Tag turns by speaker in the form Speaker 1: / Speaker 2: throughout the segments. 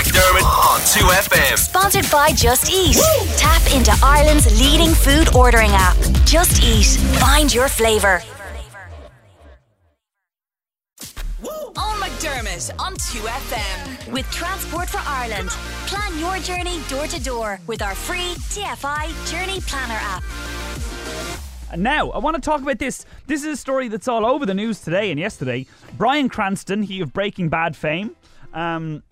Speaker 1: McDermott on 2FM.
Speaker 2: Sponsored by Just Eat. Tap into Ireland's leading food ordering app. Just Eat. Find your flavour.
Speaker 3: On McDermott on 2FM.
Speaker 2: With Transport for Ireland. Plan your journey door to door with our free TFI Journey Planner app.
Speaker 4: And now, I want to talk about this. This is a story that's all over the news today and yesterday. Bryan Cranston, he of Breaking Bad fame, um,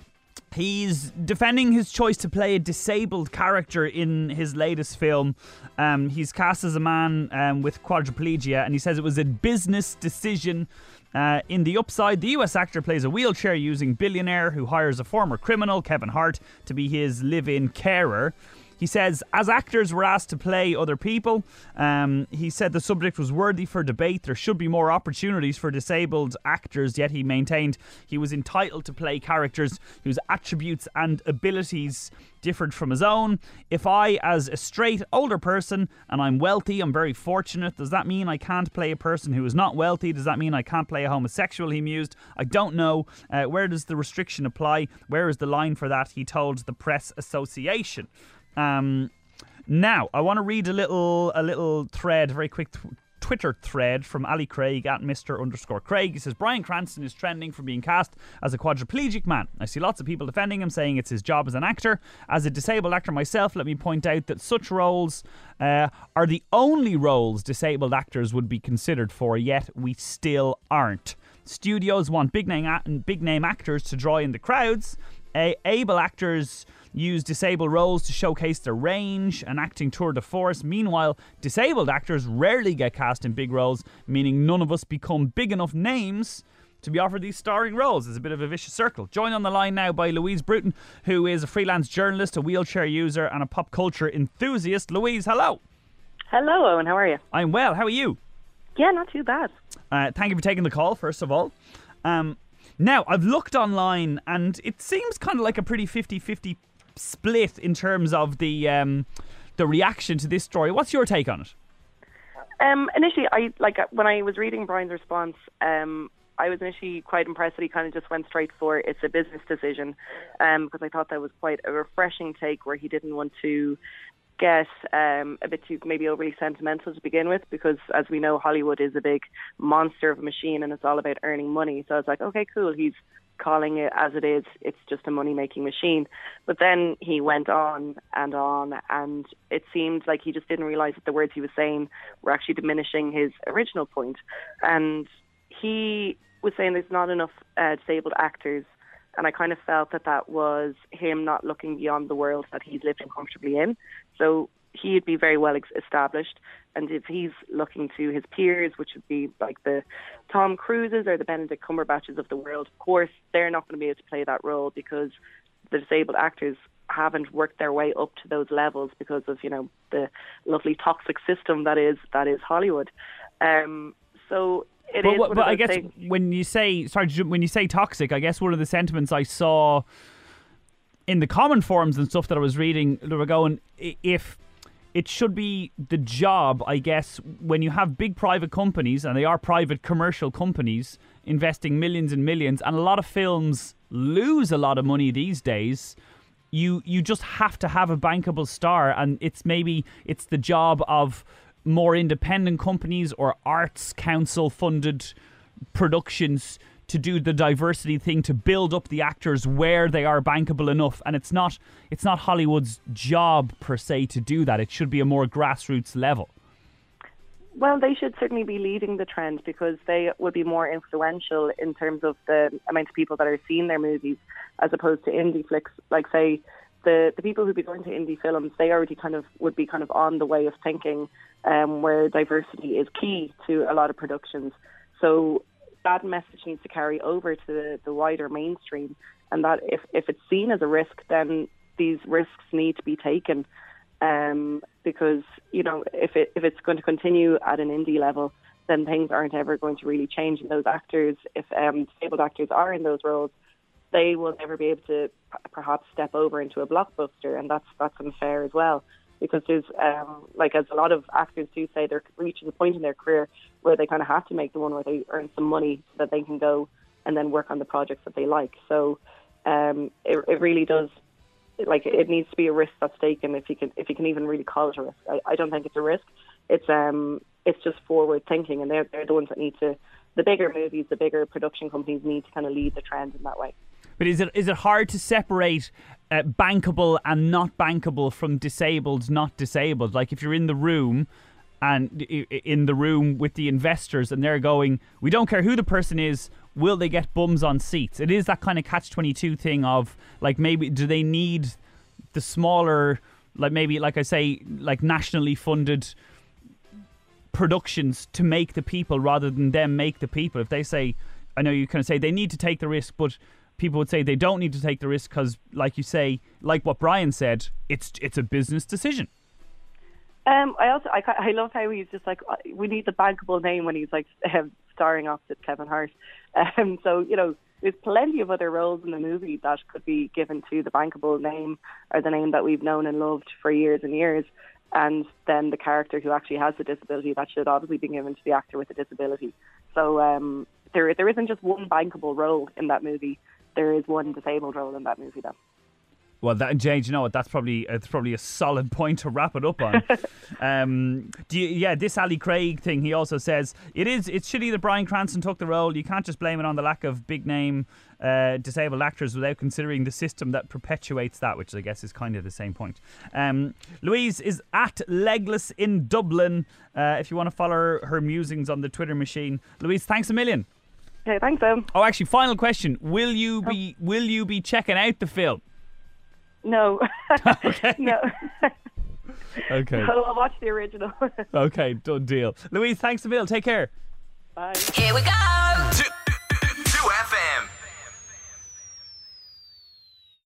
Speaker 4: he's defending his choice to play a disabled character in his latest film. Um, he's cast as a man um, with quadriplegia, and he says it was a business decision. Uh, in the upside, the US actor plays a wheelchair using billionaire who hires a former criminal, Kevin Hart, to be his live in carer. He says, as actors, we're asked to play other people. Um, he said the subject was worthy for debate. There should be more opportunities for disabled actors, yet he maintained he was entitled to play characters whose attributes and abilities differed from his own. If I, as a straight older person, and I'm wealthy, I'm very fortunate, does that mean I can't play a person who is not wealthy? Does that mean I can't play a homosexual? He mused. I don't know. Uh, where does the restriction apply? Where is the line for that? He told the Press Association. Um, now, I want to read a little a little thread, very quick th- Twitter thread from Ali Craig at Mr. underscore Craig. He says Bryan Cranston is trending for being cast as a quadriplegic man. I see lots of people defending him, saying it's his job as an actor. As a disabled actor myself, let me point out that such roles uh, are the only roles disabled actors would be considered for, yet we still aren't. Studios want big name, big name actors to draw in the crowds. Able actors use disabled roles to showcase their range and acting tour de force. Meanwhile, disabled actors rarely get cast in big roles, meaning none of us become big enough names to be offered these starring roles. It's a bit of a vicious circle. Joined on the line now by Louise Bruton, who is a freelance journalist, a wheelchair user, and a pop culture enthusiast. Louise, hello.
Speaker 5: Hello, Eoghan. How are you?
Speaker 4: I'm well. How are you?
Speaker 5: Yeah, not too bad.
Speaker 4: Uh, thank you for taking the call, first of all. Um, now, I've looked online and it seems kind of like a pretty 50 50 split in terms of the um, the reaction to this story. What's your take on it?
Speaker 5: Um, initially, I like uh, when I was reading Bryan's response. Um, I was initially quite impressed that he kind of just went straight for it's a business decision, um, because I thought that was quite a refreshing take where he didn't want to get um, a bit too maybe overly sentimental to begin with, because as we know, Hollywood is a big monster of a machine and it's all about earning money. So I was like, okay, cool. He's calling it as it is. It's just a money making machine. But then he went on and on, and it seemed like he just didn't realize that the words he was saying were actually diminishing his original point. And he was saying there's not enough uh, disabled actors. And I kind of felt that that was him not looking beyond the world that he's living comfortably in. So he'd be very well established. And if he's looking to his peers, which would be like the Tom Cruises or the Benedict Cumberbatches of the world, of course, they're not going to be able to play that role because the disabled actors haven't worked their way up to those levels because of you know the lovely toxic system that is that is Hollywood. Um, so it
Speaker 4: but,
Speaker 5: is
Speaker 4: what- but I guess
Speaker 5: things-
Speaker 4: when you say sorry, when you say toxic, I guess one of the sentiments I saw in the common forums and stuff that I was reading, they were going if it should be the job, I guess, when you have big private companies and they are private commercial companies investing millions and millions, and a lot of films lose a lot of money these days. You you just have to have a bankable star, and it's maybe it's the job of more independent companies or arts council funded productions to do the diversity thing to build up the actors where they are bankable enough and it's not it's not Hollywood's job per se to do that it should be a more grassroots level
Speaker 5: Well, they should certainly be leading the trend because they would be more influential in terms of the amount of people that are seeing their movies as opposed to indie flicks. Like, say, the, the people who'd be going to indie films, they already kind of would be kind of on the way of thinking um, where diversity is key to a lot of productions. So that message needs to carry over to the, the wider mainstream, and that if, if it's seen as a risk, then these risks need to be taken um, because you know if it if it's going to continue at an indie level, then things aren't ever going to really change. And those actors, if um, disabled actors are in those roles, they will never be able to p- perhaps step over into a blockbuster, and that's that's unfair as well. Because there's um, like as a lot of actors do say, they're reaching a point in their career where they kind of have to make the one where they earn some money so that they can go and then work on the projects that they like. So Um, it, it really does. Like it needs to be a risk that's taken if you can if you can even really call it a risk. I, I don't think it's a risk. It's um it's just forward thinking, and they're they're the ones that need to. The bigger movies, the bigger production companies need to kind of lead the trend in that way.
Speaker 4: But is it is it hard to separate uh, bankable and not bankable from disabled, not disabled? Like if you're in the room and in the room with the investors and they're going, we don't care who the person is, will they get bums on seats? It is that kind of catch 22 thing of like maybe do they need the smaller like maybe like I say like nationally funded productions to make the people rather than them make the people. If they say I know you kind of say they need to take the risk but people would say they don't need to take the risk because like you say like what Bryan said it's it's a business decision.
Speaker 5: Um, I also I, I love how he's just like we need the bankable name when he's like um, starring opposite Kevin Hart. Um, so you know, there's plenty of other roles in the movie that could be given to the bankable name or the name that we've known and loved for years and years. And then the character who actually has the disability that should obviously be given to the actor with the disability. So um, there there isn't just one bankable role in that movie. There is one disabled role in that movie, though.
Speaker 4: Well, that Jane, you know what? That's probably it's probably a solid point to wrap it up on. um, do you, yeah, this Ali Craig thing. He also says it is it's shitty that Bryan Cranston took the role. You can't just blame it on the lack of big name uh, disabled actors without considering the system that perpetuates that, which I guess is kind of the same point. Um, Louise is at Legless in Dublin. Uh, if you want to follow her musings on the Twitter machine, Louise, thanks a million.
Speaker 5: Okay, thanks, Em.
Speaker 4: Oh, actually, final question: Will you oh. be will you be checking out the film?
Speaker 5: No.
Speaker 4: Okay.
Speaker 5: no.
Speaker 4: Okay.
Speaker 5: I'll I'll watch the original.
Speaker 4: Okay, done deal. Louise, thanks a million. Take care.
Speaker 5: Bye.
Speaker 3: Here we go.
Speaker 1: Two,